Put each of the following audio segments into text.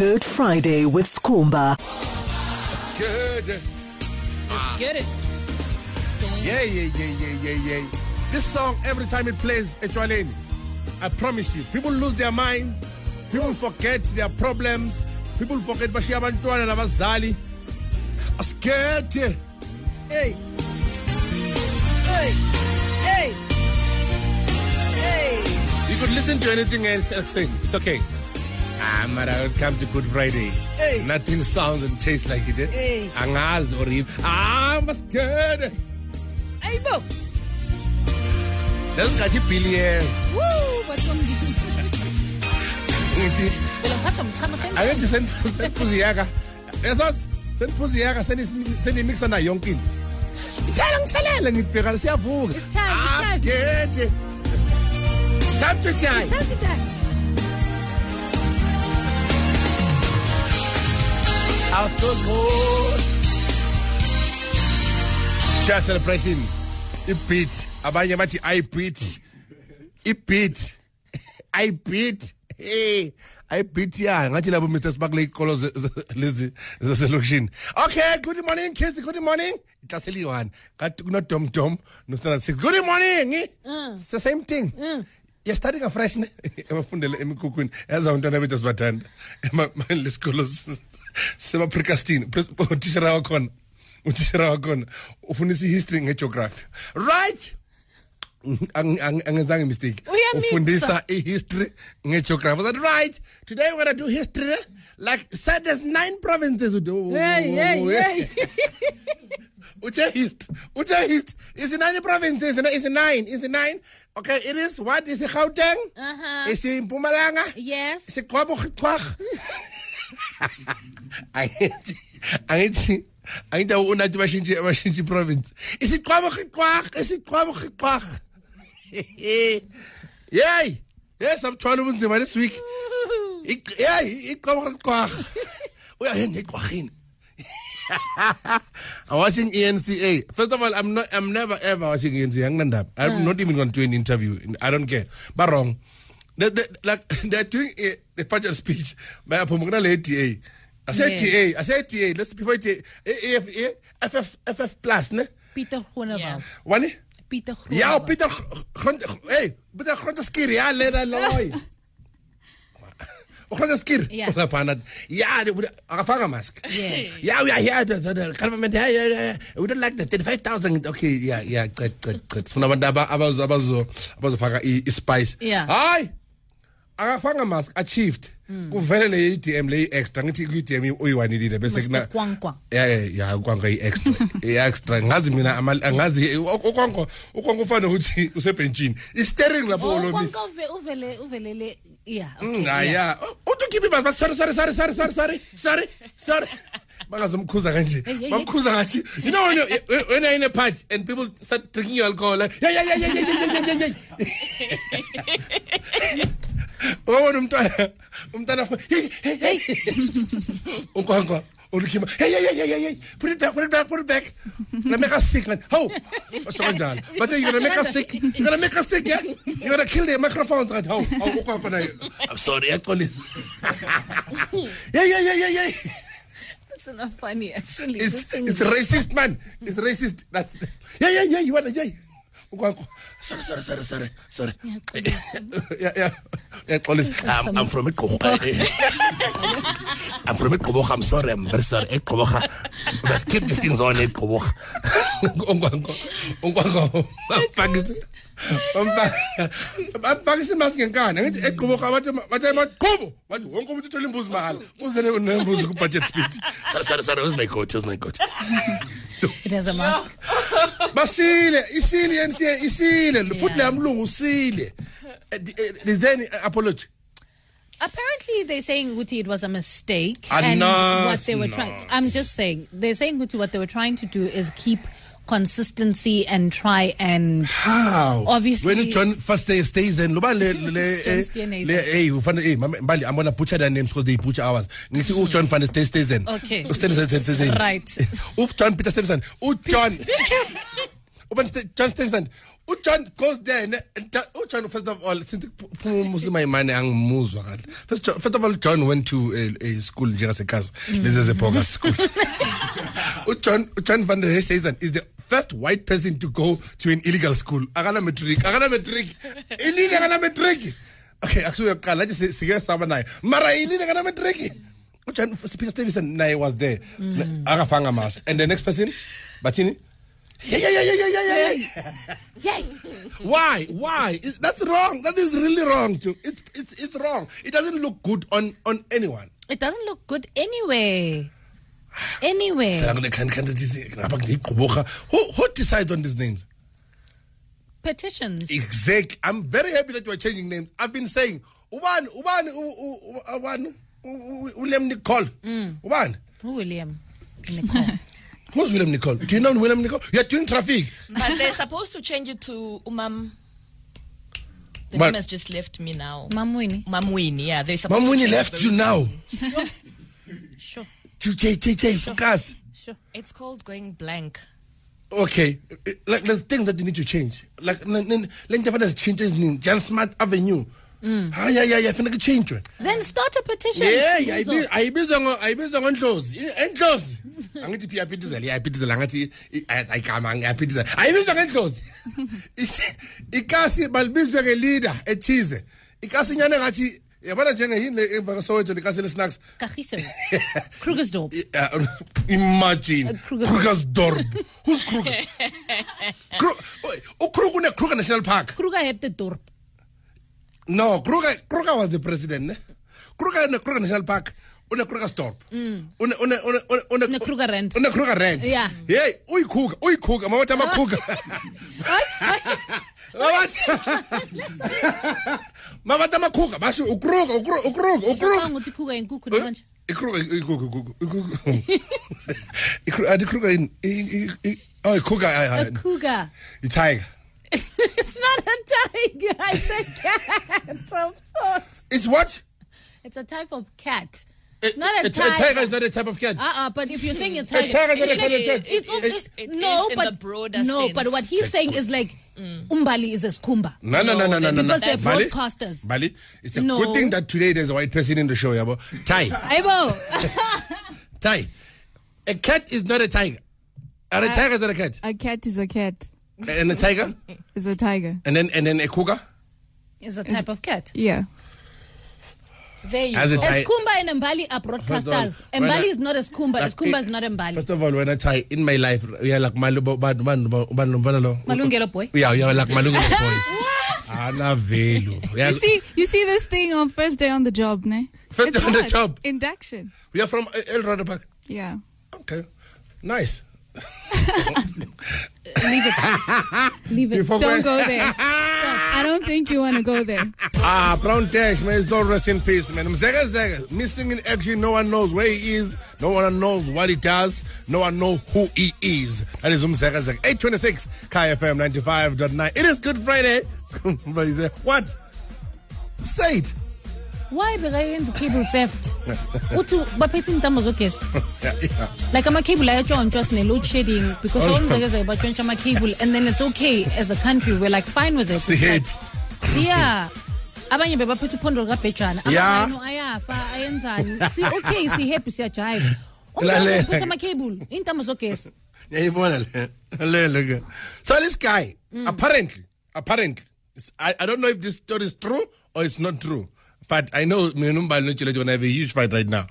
Good Friday with Skhumba. It's good. Let's ah. get it. Yeah, yeah, yeah, yeah, yeah, yeah. This song, every time it plays, Echwaleni, I promise you, people lose their minds. People forget their problems. People forget bashiya abantwana nabazali. Asikhethe. Hey. Hey. Hey. Hey. You could listen to anything else and sing. It's okay. Ah, man, I will come to Good Friday. Hey. Nothing sounds and tastes like it. Eh? Hey. Angazi or even. Ah, masikhethe. Hey, bo. That's got billions. Woo. What's wrong with you? Ngithi Well, ngiphathwa mchamo sengathi. angithi sen seniphuzi yaka. Yesas seniphuzi yaka senimixa nayo yonke into. Ngithela ngithelele ngibheka siyavuka. It's time, it's Ah. Something time. Time to die. Out so good. Chair celebration. I-beat. Abanye bathi I beat. I-beat. I beat. Hey. I beat ya ngathi labo Mr Sparkle ikolo lezi zaselokishini. Okay, good morning kids. Good morning. Itaseli one. Kathi kuno dom dom no standard 6. Good morning. Mm. It's the same thing. Mm. You're starting afresh ne ebafundele emikhukhwini yaza abantwana bethu sibathanda lesikolo sema-precastine utishera wakhona utishera wakhona ufundisa i-history ngegeography right Ang- ang- angenzange mistake ufundisa i-history ngegeography that right today we're gonna do history like said there's nine provinces. Uthe hist. Uthe hist. Is nine provinces? Is it nine? Is nine? Okay, it is. What is it? Gauteng? Uh-huh. Is it Mpumalanga? Yes. Is it? Angithi angithi angithi unathi province. Is it Kwabo Kwag? Is it Kwabo Kwag? Yay! Yes, I'm ubunzima this week. Uyahenda ekwagini. I'm watching ENCA. First of all, I'm not. I'm never ever watching ENCA. I'm not even going to do an interview. I don't care. But wrong. They're, like, they're doing a, a partial speech by a TA. I said yes. TA. I said TA. Let's before it AFA, FF, FF plus, ne? Peter Konoval. Wani? Peter Wanneer? Yeah. Peter Groenewald. Hey, Peter Groenewald. is scary. Groenewald. Ja, lera looi. وخلاص سكير ولا باند يا غفاغا ماسك يا Yeah, يا الكلام هاي we don't like the 35000 okay yeah yeah قد قد قد فنا بدا ابازو ابازو ابازو فاغا اي سبايس هاي Yeah. Hayi. Akafanga mask achieved. Kuvele le ATM le extra ngithi ku ATM uyiwanilile bese kuna Mr. Kwankwa. ya ya ya kwanga i-extra i-extra ngazi mina ama- angazi ukwanko ukwanko ufana ukuthi usebhentshini i-steering lapho Oh, lo miss Kwankwa uve- uvele uvelele yeah. okay, Mm, yeah. ya uthi ukhiphi bas bas sorry sorry sorry sorry sorry sorry sorry sorry bangazomkhuza kanje Hey, hey, hey. bamkhuza ngathi you know when you when you're in a party and people start drinking your alcohol like yeah yeah yeah yeah yeah yeah yeah yeah yeah wabona umntwana umntwana hey hey hey. Unkwankwa ulikhima hey hey hey hey hey put it back put it back put it back. Gonna make us sick like how basho kanjalo. But you're gonna make us sick you're gonna make us sick yeah? You're gonna kill the microphones. Right how how unkwankwa nayo i'm sorry yaxolisa yeah yeah yeah yeah yeah It's not funny actually. it's it's racist man. It's racist. That's yeah yeah yeah you wanna yeah unkwankwa sorry sorry sorry sorry sorry yeah yeah yaxolisa i'm, I'm from Iqhubu. I'm from Iqhubu. I'm sorry. I'm very sorry. Iqhubu. Let's keep these things on Iqhubu. Ungwango. Ungwango. Mfakisi. Mfakisi mask ngenkani. Ngithi eqhubu eh, bathi bathi maqhubu. Bathi wonke umuntu uthola imbuzi mahala. Uze nembuzi ku budget speech. Sorry sorry sorry. Who's my coach? Who's my coach? It has a mask. Basile, isile yensiye isile. Futhi le yamlungu usile. Eh, eh Is there any eh, apology? Apparently, they're saying Guti it was a mistake, and no, what they were trying. I'm just saying they're saying Guti what they were trying to do is keep consistency and try and How? Obviously- when John first day stays in, loba le le John eh, Steenhuisen. le hey ufana eh mbali I'm gonna butcher their names because they butcher ours. Ngithi u John van Stay stays in. Okay. U Steenhuisen stays in. Right. U John Peter Steenhuisen. U John. Uban John Steenhuisen. uJohn goes there ne and ta- uJohn first of all since imane angimuzwa kahle first first of all John went to a, a school njengasekazi lezi zeboga school uJohn uJohn van der Heijden is the first white person to go to an illegal school. Akana matric akana matric. Ilile akana matric. Okay akusuke kuqala nje si- sike saba naye. Mara ilile akana matric. uJohn Peter Stevenson naye was there. Mm. Akafanga mas and the next person bathini? Yeah yeah yeah yeah yeah yeah yeah. Yay. why why? That's wrong. That is really wrong too. It's it's it's wrong. It doesn't look good on on anyone. It doesn't look good anyway. Anyway. who who decides on these names Petitions. exactly i'm very happy that you are changing names i've been saying ubani ubani u- u- u- ubani U- U- william nicol mm. ubani Who William? Nicol. who's william nicol do you know william nicol you're doing traffic But they're supposed to change it to Umam. The But- name has just left me now. Mom Winnie. Umam Winnie, yeah. They're supposed mom to when you change it left you soon. now Sure. To j j j focus. Sure. It's called going blank. okay. Eh, like there's things that you need to change. Like le nto fanele zitshintshe eziningi jan smuts avenue. Hayi hayi hayi fanele kuchintshwe Then start a petition. yeyi Mvuzo. ayibi- ayibizwa ngo- ayibizwa ngontlozi I- entlozi angithi phi iyaphithizela iyaphithizela ngathi i- ay- ayigama ngiyaphithizela ayibizwa ngentlozi Is- ikasi balibizwe ngelida ethize. Ikasi inyane ngathi yabona njenge yini le emva kwesowetho lekasi lesnacks Kagiso. Krugersdorp. Uh, imagine Kruger- krugersdorp who's kruger ukruger une-kruger national park Kruger had the dorp. No, Kruger Kruger was the president. Ne? Kruger in the Kruger National Park. Une Krugersdorp. Une mm. une une une une Une Krugerrand. Une Krugerrand. Yeah. Hey, uy Kruger, uy Kruger, mawatha ama Kruger. Mawatha ama Kruger, basho ukruger, ukruger, ukruger, Sacanga ukruger. ukuthi Kruger inkukhu manje. Eh, ikruger, ikruger, ikruger. Ikruger, adi ah, Kruger in i- i- i- oh Kruger, A I cougar. I tiger. It's not a tiger. It's a cat of sorts. It's what? It's a type of cat. It's not a It's tiger. A tiger is not a type of cat. Uh-uh, but if you're saying a tiger, tiger is not a it's kind of cat. It's, It it's, no, but no, sense. but what he's saying is like mm. Umbali is a skhumba. No, no, no, no, no, no, no. Because they're Bali, broadcasters. Bali, it's a No. good thing that today there's a white person in the show, yabo. Ty, Aibo. Ty. A cat is not a tiger. And a uh, tiger is not a cat. A cat is a cat. And a tiger, Is a tiger. and then and then a cougar. is a type of cat. Yeah. There you As a go. ti- Eskumba and Mbali are broadcasters. When I- Mbali is not Eskumba. Like, Eskumba it- is not Mbali. First of all, when I tie in my life, we are like Malubo, Malungelo boy. Yeah, we are like Malungelo boy. Ana velu. We You see, you see this thing on first day on the job, ne? First It's day on the job. Induction. we are from uh, El Dorado Park. Yeah. Okay, nice. Leave it. Leave it. Before Don't go there. I don't think you want to go there. Ah, Brown Dash, may his soul rest in peace, man. Mzega Zega, missing in action. No one knows where he is. No one knows what he does. No one knows who he is. That is Mzega Zega. 826, Kaya FM 95.9. It is Good Friday. What? Say it. Why bekayenza cable theft? Uthi baphethe intambo zogesi. Like ama-cable ayatshontshwa sine-load shedding because Oh, awumzekeze batshontsha ama-cable and then it's okay as a country we're like fine with Sihappy. like, yeah. abanye bebaphethe uphondo likabhejana Yeah. amano ayafa ayenzani okay sihappy siyajive Lalela. umzekeze ama-cable intambo zogesi Yayibona le. Le le ke. So this guy, mm. apparently, apparently, I, I don't know if this story is true or it's not true, but I know me numbali no chile have a huge fight right now.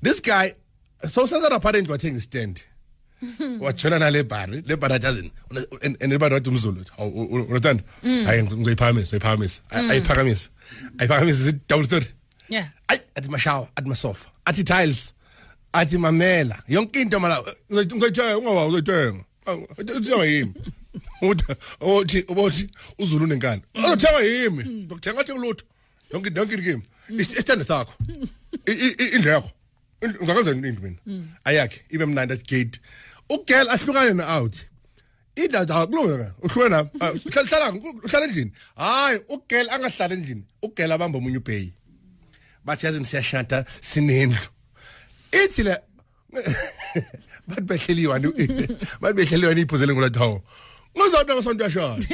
This guy, so says that apparently watching stand. Hmm. watshona nale bhari le bhari ajazini and and le bhari wathi umzulu Hawu, u- u- understand? Hmm. Hayi ngizoyiphakamisa ngizoyiphakamisa ayiphakamisa hmm. ayiphakamisa is it double story? Yeah. Ayi athi mashawa athi masofa athi tiles athi mamela yonke into mala ngizoyithenga ungawa uzoyithenga. Uthenga yimi uthi uzulu nenkani uzothenga yimi ngokuthenga athi ulutho yonke yonke kimi isithando sakho? Indleko. Ngizakwenza into mina? Ayakhe ibe mnandi athi gate. Ugel ahlukane na-out idla akulungeka uhlukene nami Ah, uhlala hlala uhlala endlini? Hayi ugel angahlala endlini. Ugel abamba omunye ubheyi bathi yazini siyashata sinendlu. Ithi le bathi behleliwani bathi behleliwani iphuzele ngolathi hawo ngizawuthi ngasonto yashada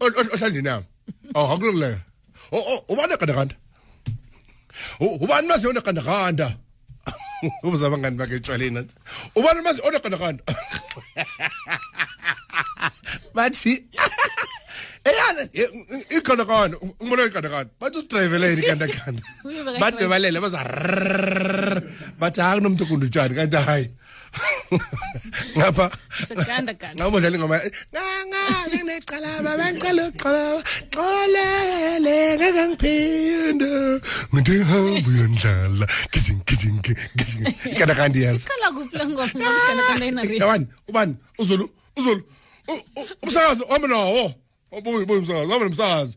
ohlandini yami awu akulungileka oh oh Oh, oh, ubani egandaganda ubani mazi onegandaganda ubuza abangani bakhe etshwaleni ubani mazi onegandaganda bathi eyana igandaganda ngibona igandaganda bathi udrayiveleni igandaganda bathi bebalele baza bathi hayi kunomntu okundutshani kanti hayi ngapha. Sekanda kana ngabo dlala ingoma eh, nga ngicala babangicela uxolo xolele ngeke ngiphinde ngithi hamba uyondlala kizing kizing kizing kana kanti yazi. Kala kupla ngoma? Kana kana ina ri yabani? Ubani? Uzulu? Uzulu? Umsakazo hamba nawo obuyi oh, buyi umsakazo hamba nomsakazo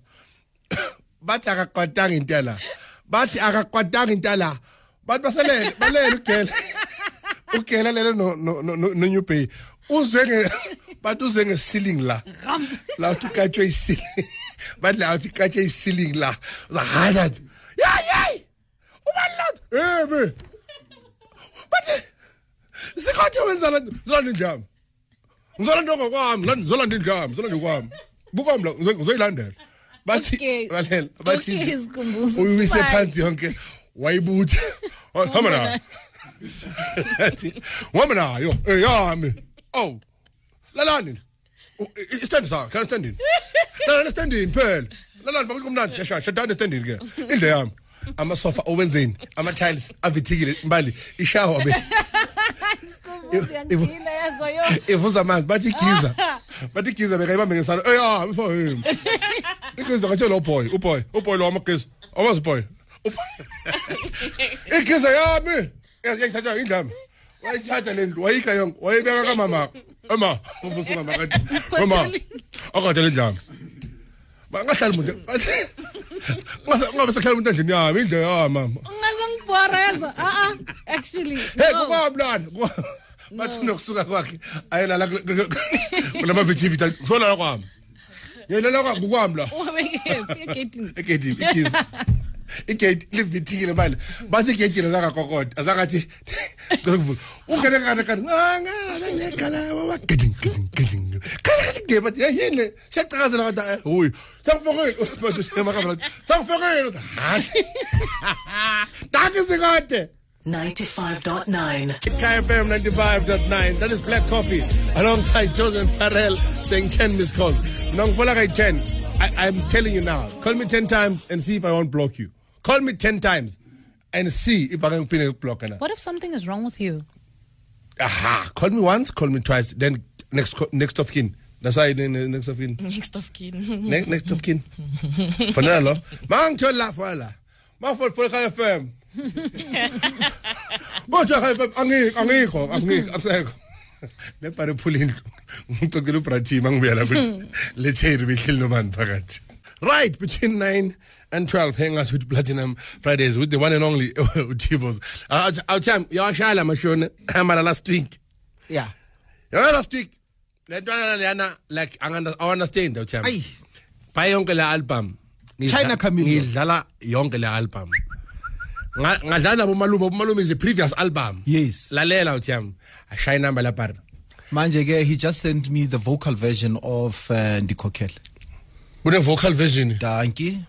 bathi akakwatanga into la bathi akakwatanga into la bantu baselele balele ugele ukelelele no no no new pay. Uze nge bathi uze nge-ceiling la. La uthi ukatshwe i-ceiling bathi la uthi ikatshwe i-ceiling la. Zahaya nje yayi yayi ubalilaa ebe eh, bathi sikhathe wenzala zolanda indlami ngizolanda ngokwami ngizolanda indlami ngizolanda kwami. Bukwami la ngizoyilandela bathi balela bathi uyiwise phansi yonke wayibutha hamba nayo wami nayo eyami oh lalani. Istand sakhe kana standini lalani standini phela lalani bakumnandi yashaya shadani standini ke indle yami um, amasofa owenzeni. Ama-tiles avithikile mbali. Ishawa be. Ivuza amanzi bathi igiza. Bathi igiza bekayibambe ngesana eya ah, mfo igiza ngathe lo boy uboy. uboy lo wamagiza awazi uboy. Igiza yami. yayithathwa indlama wayithatha le ndlu wayikha yonke wayibeka kamamakho. Ema uvusuka makade ema akade le ndlama bangahlali muntu ungabe sehlala umuntu endlini yami indlu ya ah, mama. Ungazongibhoraza a a actually. Hey kubablana bathi nokusuka kwakhe ayela la kulama VTV thola kwami yena la kwami. Kwami la. Egedini egedini ikizi igedi livithikile manje bathi igedini azangakokoda azangathi ungene bathi siyacakazela kanti hoyi sangifokile bathi semakamera sangifokile hayi danke sikade 95.9. Kaya FM 95.9. That is Black Coffee alongside Joseph Pharrell saying 10 missed calls. Nongfola kay 10. I, I'm telling you now. Call me 10 times and see if I won't block you. Call me 10 times and see if I can pin a block. What if something is wrong with you? Aha. Call me once, call me twice. Then next next of kin. That's why uh, next of kin. Next of kin. next next of kin. For Fanalo. Mang chola fala. Ma for for Kaya FM. Moja Kaya FM angikho angikho angikho akusekho. Lepare phulini. Ngicokela uBrati mangibuya lapha ukuthi letheri behleli nomani phakathi. Right between 9 and 12 hang us with Platinum Fridays with the one and only Utibos. Our time yawashala mashone hamara last week. Yeah. Yeah, last week. Like I under- I understand Ucham. Ayi. Pha yonke le album. China Chameleon. Ngidlala yonke le album. Nga- Ngadlala nabo malume, malume is the previous album. Yes. Lalela oh, uthiyam. Ashaya number lapha. Manje ke he just sent me the vocal version of uh, Ndikhokhele. Kune vocal version. Danki.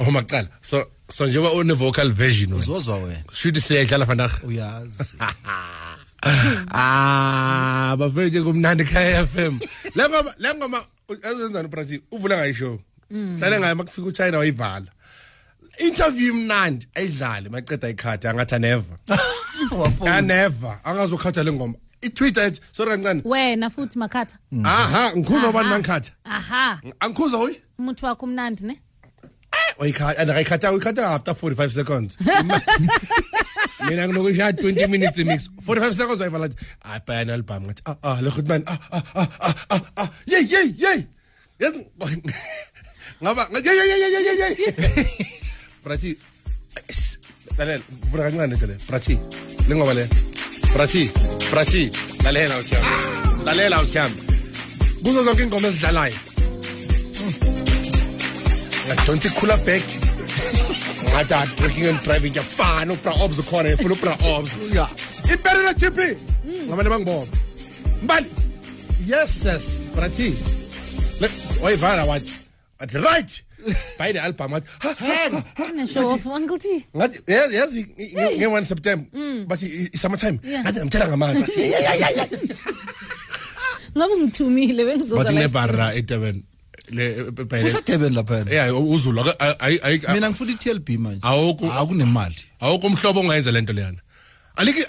Oh maqala. So so njengoba une vocal version. wena, Uzozwa wena. Shuthi siyadlala vandag. Uyazi. ah bafike kumnandi khaya FM le ngoma le ngoma ezenzani uPrati uvula ngayi show hlale ngayo makufika uChina wayivala interview mnandi ayidlale maqeda ikhadi angathi never Wafuna. never angazokhatha le ngoma itwitter ethi sorry kancane Wena futhi makhatha. aha ngikhuza ubani mangikhatha Aha. angikhuza hoyi Umuntu wakho umnandi ne? And akayikhatha uyikhatha after 45 seconds. Mina nginokushaya 20 minutes mix. 45 seconds wayivala nje hayi bayana album ngathi ah ah le khutman ah ah ah ah ah ah yey yey yey. Yes ngaba yey yey yey yey yey Prati lalela vula kancane tele Prati lengoba le. Prati Prati lalela uthiyami lalela uthiyami kuzo zonke ingoma ezidlalayo don't ikhula back ngathi heartbreaking and driving ngiyafana ubra obs ukhona ngifuna ubra obs. Ya imperelo tp ngabantu bangiboba mbali yes yes. Brati wayivala wathi wathi right? By the album wathi ngathi yazi nge-one september. Bathi i-summertime ngathi ngamtshela ngamanzi ngoba ungithumile bengizobathi nebara eturban le eh, usetebeni lapha yena? Yeah uzulu ayi mina ngifuna i-TLB manje. Awukho ah, akunemali. Awukho umhlobo ongayenza lento leyana. Aliki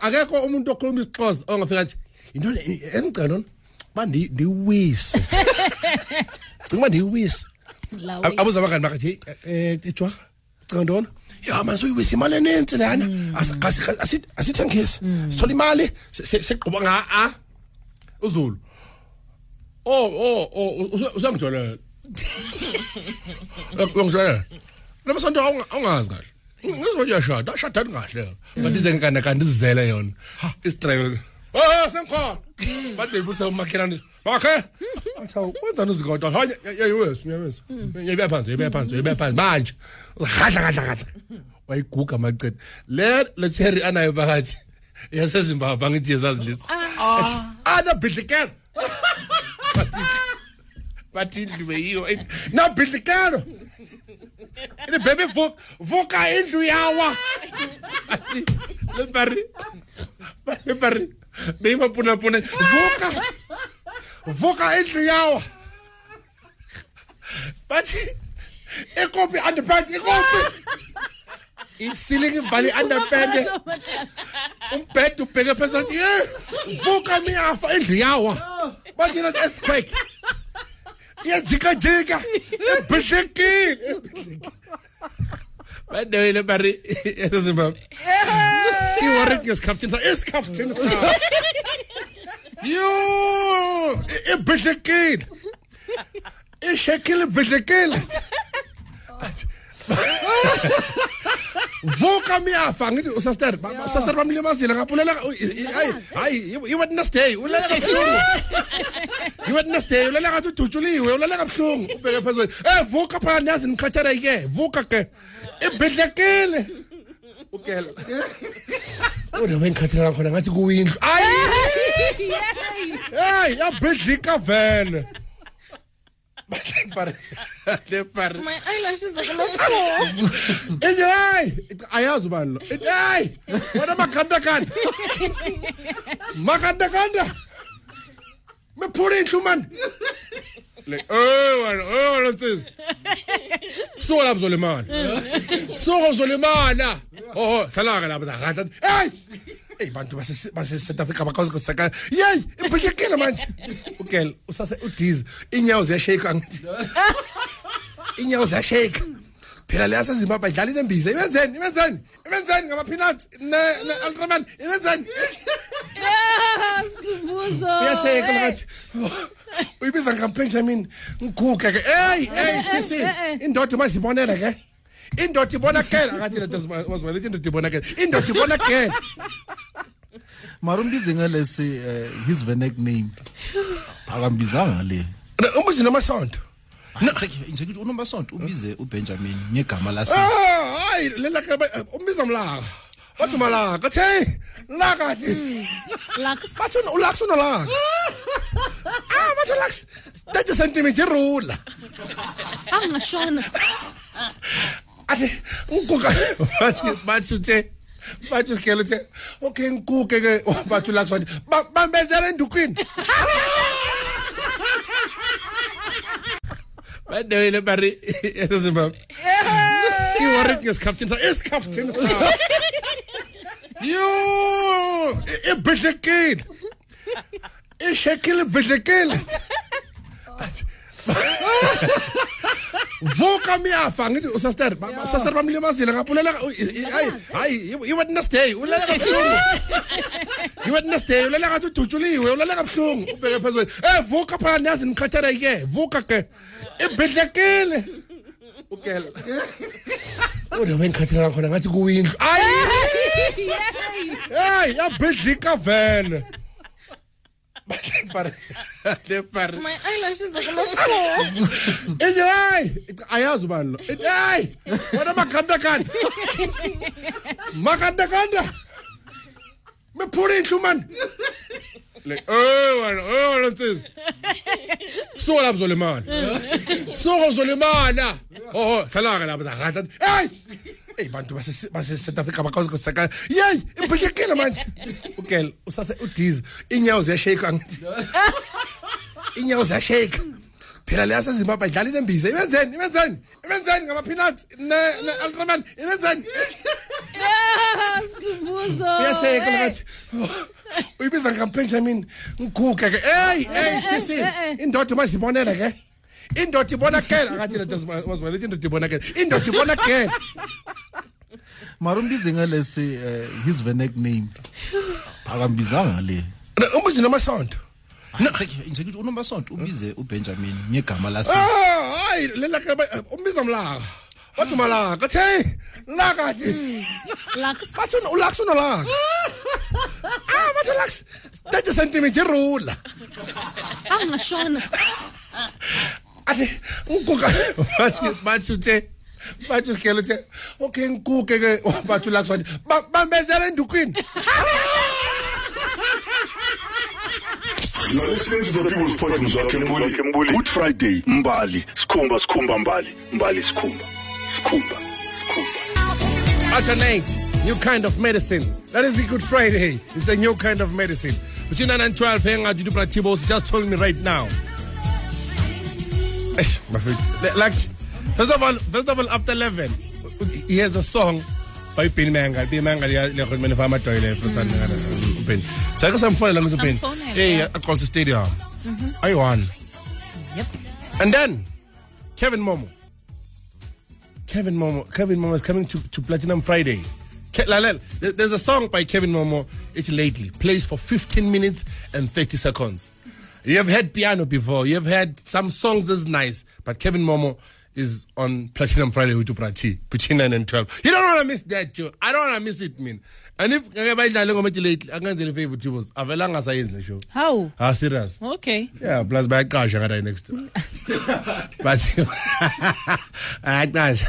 akekho umuntu okhuluma isixhosa ongafika nje into le engicela lona bandi ndiwise. Cima ndiwise. Abuza abangani bakathi eh, eh, eh ejwa canga ntona ya manje uyiwise imali enenzi lana mm. asithengisi mm. sithola imali sekugquba nga a uzulu. Oh oh oh use- usangijolela uyangijwalela laba santo awungazi kahle ngizothi uyashada ashadani kahle kanti ize nkana kanti izizele yona isitrayele oh sengikhona bathi beyibulisa umakhelane bakhe athawu kwenzani uzikodwa hayi yayiwesi uyawesa yayibuya phansi yayibuya phansi yayibuya phansi manje gadla gadla gadla wayiguga amacede le le cherry anayo phakathi yasezimbabwe angithi yezazi lesi ana bhidlikelo bathi indlu beyiyo eh, nabhidlikelo bebe vuka indlu yawa. Bathi lebari lebari beyimapunapuna vuka vuka indlu yawa. Bathi ikopi underpant ikopi isiling ivale underpant umbhedo ubheke phezulu eh, vuka miyafa indlu yawa. Bathi nathi earthquake. Iyajikajika ibhidlikile badewile bari esezimbabwe iwarek ngesikhaftini sa isikhaftini sa yo ibhidlikile ishekile ibhidlikile vuka miyafa ngithi usaster usaster bamlimazile ngabulela hayi hayi i-wednesday ulala kabuhlungu i-wednesday ulala ngathi udutshuliwe ulala kabuhlungu ubheke phezulu eh vuka phana yazi nikhathaleke vuka ke ibhidlekile ukela unewe ngikhathalela khona ngathi kuwindlu ayi hey yabhidlika vele Pare- le pare My eyelashes are gonna fall. ithi hayi ayazi ubani lo ithi hayi wena makandakanda makandakanda mephula indlu mani le eh wena wena nsizwa suka lapho uzolimala suka uzolimala oho hlala-ke lapho zakata hey eyi bantu base- base-south africa bakwazi kusaka yeyi ibhidlekile manje ugel usase udizi iinyawo ziyashake angithi inyawo ziyashake phela leya sezimbabwe idlala inembiza imenzeni imenzeni imenzeni ngama-peanuts. Ne-ultraman imenzeni. Uyasheka lakathi uyibiza ngabenjamin ngiguge ke. Eyi eyi sisi. indoda umazibonele ke. Indoda ibonakele. Akathi mazibonele indoda ibonakele. Indoda ibonakele. Mara umbize ngalesi uh, his venek name. Akambizanga le. Umuzi nomasonto. Ngisekithi unomasonto ubize ubenjamin ngegama lasi Ah, hayi lela ke umbiza mlaka. Wathi malaka athi hey laka athi lux bathi ulaks unolaka. Ah bathi ulaks 30 centimeter irula. Angashona. Athi ngikuka bathi bathi uthe bathi usikele uthe okay ngikuke ke bathi "Ba- bambezela endukwini badewile bari esezimbabwe iwarek ngesikhaftini sa isikhaftini sa. Yo ibhidlekile ishekile ibhidlekile vuka miyafa ngithi usaster usaster bamlimazile ngabulela hayi hayi i-wednesday ulala kabuhlungu. I-wednesday ulala ngathi udutshuliwe ulala kabuhlungu. Ubheke phezulu eh vuka phana yazi nikhathaleke vuka ke. Ibhidlekile. Ukela. Unewe ngikhathalela khona ngathi kuwindlu. Ayi hey! Yabhidlika vele. Pare- le pare My eyelashes are gonna fall. ithi hayi ayazi ubani lo ithi hayi wena makandakanda makandakanda mephula indlu mani like oh wena oh wena nsizwa suka lapho uzolimana suka uzolimana oh hlala ke lapho zakhatha hey eyi bantu basesouth africa bakwazi kusaka yeyi ibhekekile manje ugel usase udize iinyawo ziyasheyikha angithi iinyawo ziyasheyikha phela leya sezimbabwe idlala inembiza ibenzeni ibenzeni ibenzeni ngama-peanuts ne-ultraman ibenzeni uyasheyeka lokathi uyibiza ngikabenjamin ngiguge ke eyi eyi sisi indoda umazibonele ke indoda ibonakele akathi lazibona indoda ibonakele indoda ibonakele marumbize ngalesi eh, his nickname akambizanga ngale umbizi nomasonto njengithi unomasonto ubize ubenjamin ngegama lase. Ah, hayi lelaka umbiza mlaka. Wathi malaka hey hmm. laka nje laks bathi ulaks unolaka. Ah bathi laks 30 cm rula. Angashona. Athi ngikuka bathi bathi uthe bathi usikele uthe okay ngikuke ke oh, bathi ulax wathi bambezela endukwini You're listening to the People's Poet Mzwakhe Mbuli. Good Friday, Mbali. Skhumba, Skhumba, Mbali. Mbali, Skhumba. Skhumba. Skhumba. alternate new kind of medicine that is a good friday it's a new kind of medicine between 9 and 12 hang out you do just told me right now like first of all first of all after 11 he has a song by Penny Mangal Penny Mangal ya le khona fa ma toile frutan ngana Penny sa ka samfonela ngise Penny Samfonela, eh yeah. at Colsa Stadium I won Yep. and then Kelvin Momo Kelvin Momo. Kelvin Momo is coming to, to Platinum Friday. Lalel, there's a song by Kelvin Momo. It's lately plays for 15 minutes and 30 seconds. You have heard piano before. You have heard some songs that's nice, but Kelvin Momo is on Platinum Friday with Uprati between 9 and 12. You don't want to miss that, Joe. I don't want to miss it, man. And if ngeke bayidlale ngoba lately, angenzele favor Tubos. Avelanga sayenze le show. How? Ah, serious. Okay. Yeah, plus bayaqasha ngada next door. but bayaqasha.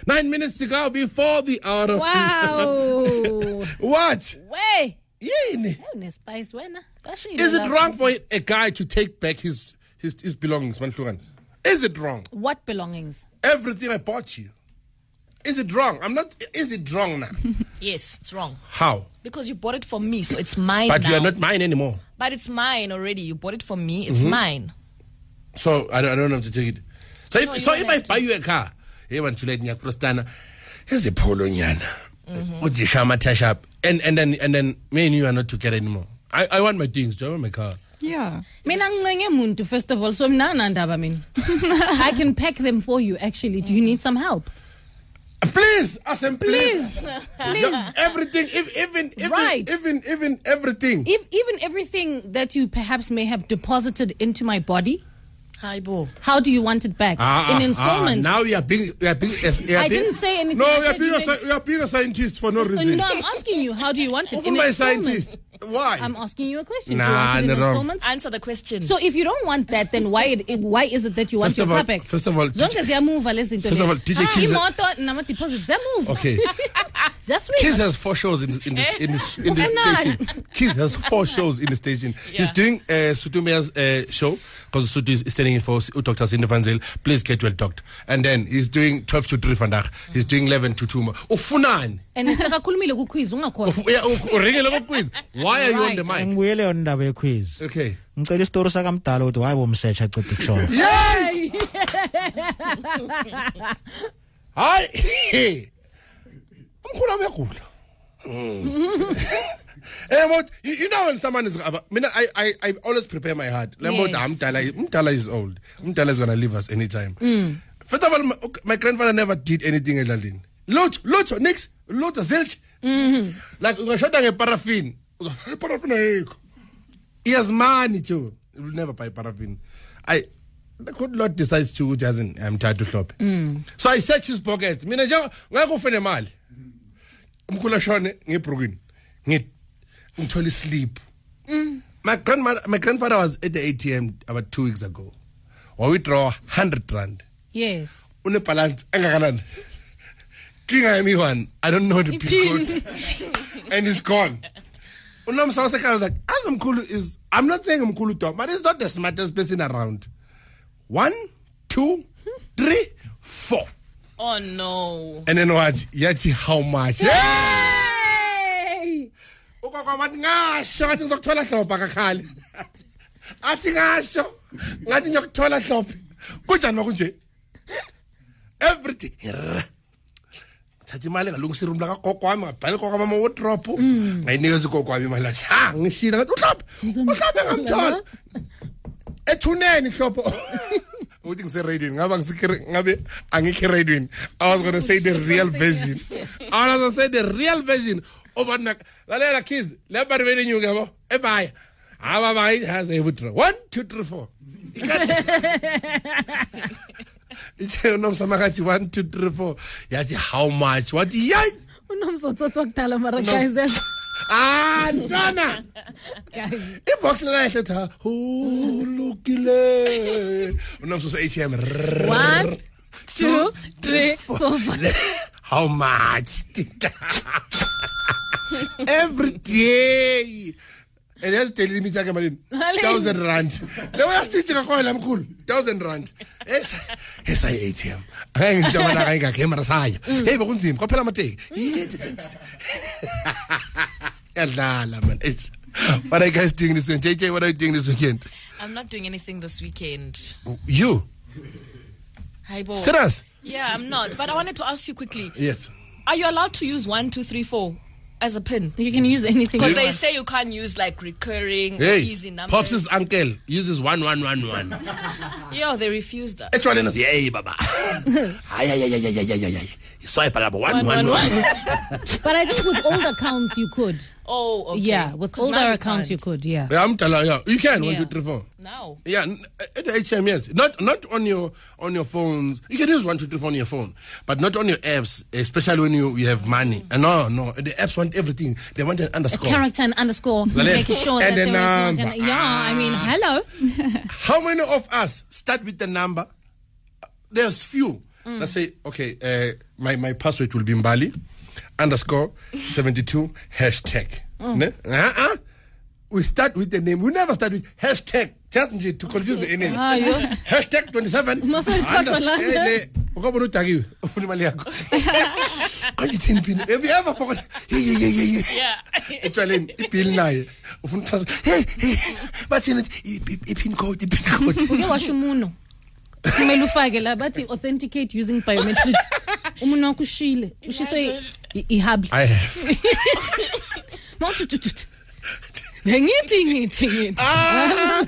Nine minutes to go before the hour of Wow. what? Way. Yini? Wena. Is it wrong for a guy to take back his his, his belongings, Manhlukan? Is it wrong? What belongings? Everything I bought you. Is it wrong? I'm not. Is it wrong now? Yes, it's wrong. How? Because you bought it for me, so it's mine But now. you are not mine anymore. But it's mine already. You bought it for me. It's Mm-hmm. mine. So I don't, I don't have to take it. So if, No, you so if I to. buy you a car, hey man, tule nyak frostana. Here's a polo nyana. Mm-hmm. Ujishama tash up. And and then and then me and you are not together anymore. I, I want my things, do I want my car. Yeah. Mina ngincenge muntu first of all so mina nandaba mina. I can pack them for you actually. Do you need some help? Please, Asem, please. Please. Please. Everything, if, even, even, Right. even, even, everything. If even everything that you perhaps may have deposited into my body, Hi, Bo. how do you want it back? Ah, In ah, installments. ah, now you are being, you are being, you are I being- didn't say anything. No, you are being, a, you are being a scientist for no reason. No, I'm asking you, how do you want it? Over In my installments. scientist. Why? I'm asking you a question. Nah, you want it in no, Answer the question. So if you don't want that, then why it, it- why is it that you want First your of all- car back? first of all, zonke ziyamuva lezi zinto First of lezi. all, DJ Ah, Keys- imoto nama deposit ziyamuva. Okay. Ziyaswing. Kids has four shows in this in this in this, in this station. Kids has four shows in the station. He's doing uh, Sutumea's uh, show because Sutu is standing in for Dr. Cindy Van Zyl. Please get well talked. And then he's doing 12 to 3 vandag. He's doing 11 to 2. Ufunani? And sekakhulumile kuquiz ungakhona. Uringile kuquiz. Why are you on the mic? ngibuyele yona indaba yequiz Okay. ngicela isitori sakamdala ukuthi hayi bomsearch acede kushona Yay! Hi. Umkhulu uyagula. Mm. Eh but you, you know when someone is aba- mina I I I always prepare my heart. Lembo Yes. Mdala Mdala is old. Mdala is going to leave us anytime. Mm. First of all my, my grandfather never did anything edlalini. Lutho lutho nix lutho zilch. Mm-hmm. Like ungashota ngeparaffin. Uzo paraffin ayikho. He has money too. He will never buy paraffin. I the good Lord decides to ukuthi yazi I'm tired to shop. So I search his pockets. Mina nje ngeke ufene imali. Umkhulu shone ngebrooklyn. Ngit ngithola sleep. Mm. My grandmother my grandfather was at the ATM about 2 weeks ago. Wa withdraw 100 rand. Yes. Une balance engakanani? Kinga yami one. I don't know the pin code. and it's gone. Unomsa wasekhaya was like, "Azo Mkulu is, I'm not saying Mkulu Tom, but he's not the smartest person around. One, two, three, four. Oh no. And then what? Yathi, how much? Hey! ukwakwa wathi ngasho ngathi ngizokuthola hlopha kakhali athi ngasho ngathi ngiyokuthola hlophe kunjani makunje everyday thatha mm. imali engalungisa irum lakagogo wami ngabhala igogo ama-wodrop ngayinikeza imali athi ha ngathi uhlophe uhlophe ngamthola. Ethuneni hlopho. Ukuthi ngise-radioini ngaba ngabe angikho i was gonna say the real version i was gonna say the real version over oh, nak lalela kids le bari benenyuke yabo. Ebaya. Haba bayihaze ebudra one two three four ithe unomsama kathi one two three four. Yathi how much? Wathi yayi unomzotsotso kudala mara guys. Ah ntwana ibox lelahle tha ulukile. Unomsusa atm one two three four. how much? Every day and yazi daily limit yakhe malini? Thousand rand. Leyo yasititshe kakhona mkhulu thousand rand. Esayi atm angeke ngitsho amalanga engakhe mara saya mm. heyi bekunzima kwaphela amateki yadlala man. What are you guys doing this weekend? Jj what are you doing this weekend? I'm not doing anything this weekend. you? Hi, Bo. serious? Yeah, I'm not. But I wanted to ask you quickly: yes. Are you allowed to use one, two, three, four as a pin. You can use anything. Because they say you can't use like recurring hey, easy numbers. Pops's uncle uses one one one one. Yo, they refused that. Actually, yeah, baba. Yeah. Swipe alabo. One, one, One, one. one, but i think with old accounts you could Oh, okay. yeah with 'Cause now older you accounts you can't. could yeah Yeah, I'm telling you, you can one, Yeah. two, three, four. Now. Yeah, n- at the ATM, yes. Not not on your on your phones. You can use one, two, three, four on your phone, but not on your apps, especially when you, you have money. And no, no, the apps want everything. They want an underscore. character and underscore Lalela. making sure And that the there is not number. gonna, yeah i mean ah. hello How many of us start with the number? There's few. Let's say, okay, uh, my, my password will be Mbali underscore 72 hashtag. Ne? Uh-uh. We start with the name. We never start with hashtag. Just to confuse the name. Ah, yo. Hashtag 27. Must we pass Unders- along? eh, le- ukabona udakiwe ufuna imali yakho anjithini pin have you ever forgot Yeah. etshwaleni ibill naye ufuna hey hey bathini i- i- i-pin code i-pin code uke washo umuno kumele ufake la bathi authenticate using biometrics umuno wakho ushile ushiswe i- ihable I have. mawuthuthuthuthi ngithi ngithi ngithi Ah.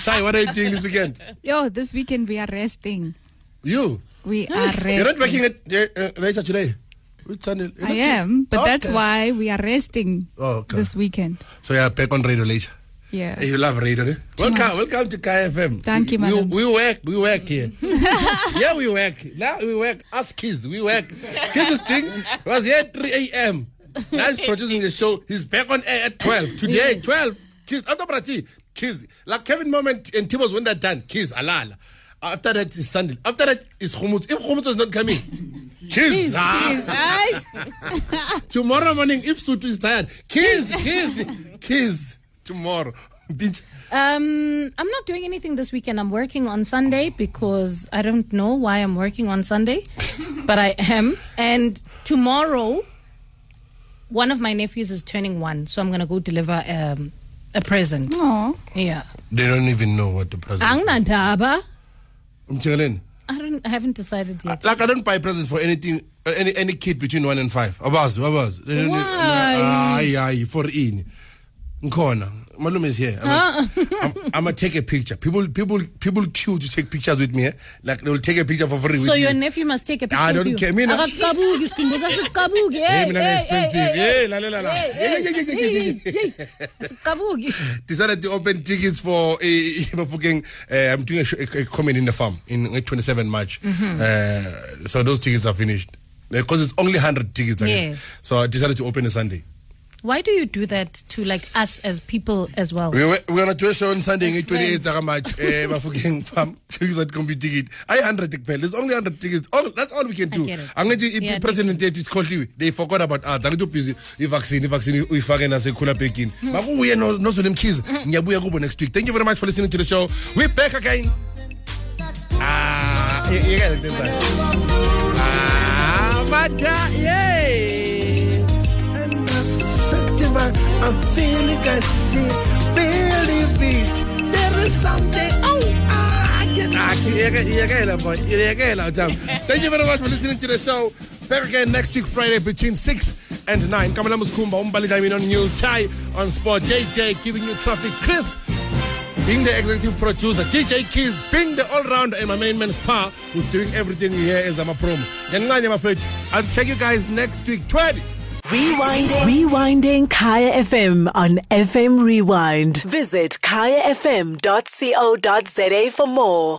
Sai, what are you doing this weekend? Yo, this weekend we are resting. You? We are resting. You're not working at uh, uh, Rachel today? Which channel? You're I not- am, but that's Okay. why we are resting Oh, okay. this weekend. So you're back on radio later. Yeah. You love radio, eh? Welcome, welcome to Kaya FM. Thank you, we, madam. we work, we work here. yeah, we work. Now we work. Us kids, we work. Kids this thing was here at 3 a.m. Now he's producing the show. He's back on air at 12. Today, 12. Kids, after Prati, kids. Like Kelvin Momo and Tibos when they're done, kids, alala. After that is Sunday. After that is Humut. If Humut is not coming, kids. ah. Tomorrow morning, if Sutu is tired, kids, kids, kids. Tomorrow. Bitch. Um, I'm not doing anything this weekend. I'm working on Sunday because I don't know why I'm working on Sunday, but I am. And tomorrow, one of my nephews is turning one, so I'm gonna go deliver um, a present. Oh, Yeah, They don't even know what the present Angnandaba. Mchengeleni. I don't. I haven't decided yet. Like I don't buy presents for anything, uh, any any kid between one and five. Abazi, abazi. They don't- Why? Aye, aye, for in. Nkona. Malume is here. I'm, gonna take a picture. People, people, people queue to take pictures with me. Eh? Like they will take a picture for free. So with your me. nephew must take a picture I don't you. care. Mina- Akakabuki, sikhumbuza sikabuki. Hey, Hey, hey, hey, hey, la, la, la, la. hey, Yeah, yeah, yeah, yeah, yeah, yeah, yeah. hey. Sikabuki. decided to open tickets for uh, Mafokeng. Uh, I'm doing a, a, a comedy in the farm in uh, 27 March. Mm-hmm. Uh, so those tickets are finished because it's only 100 tickets. I guess. Yes. So I decided to open a Sunday. Why do you do that to like us as people as well? We- we- we're gonna do a show on Sunday As nge-28 friends. zakamarch eh farm that computer ticket. Ayi 100 kuphela there's only 100 tickets. All, that's all we can do. get it. angithi Yeah, it i-president yethu isikhohliwe they forgot about ads angithi ubusy i-vaccine i-vaccine uyifake nasekhula bhekini makuye no- nozule mkhize ngiyabuya kubo next week. Thank you very much for listening to the show. We back again. Ah ye- yekele into enzayo. ah but uh, yeah I'm feeling a shit. Believe it. There is something. Oh, ah, I can't. Yeke- yekela, boy. Thank you very much for listening to the show. Back again next week, Friday, between 6 and 9. Kamalamu Skhumba, Umbali Diamond on New Chai on Sport. JJ giving you traffic. Chris being the executive producer, DJ Keys being the all-rounder, and my main man Spa, who's doing everything here as I'm a promo. I'll check you guys next week. 20. Rewinding. Rewinding Kaya FM on FM Rewind. Visit kayafm.co.za for more.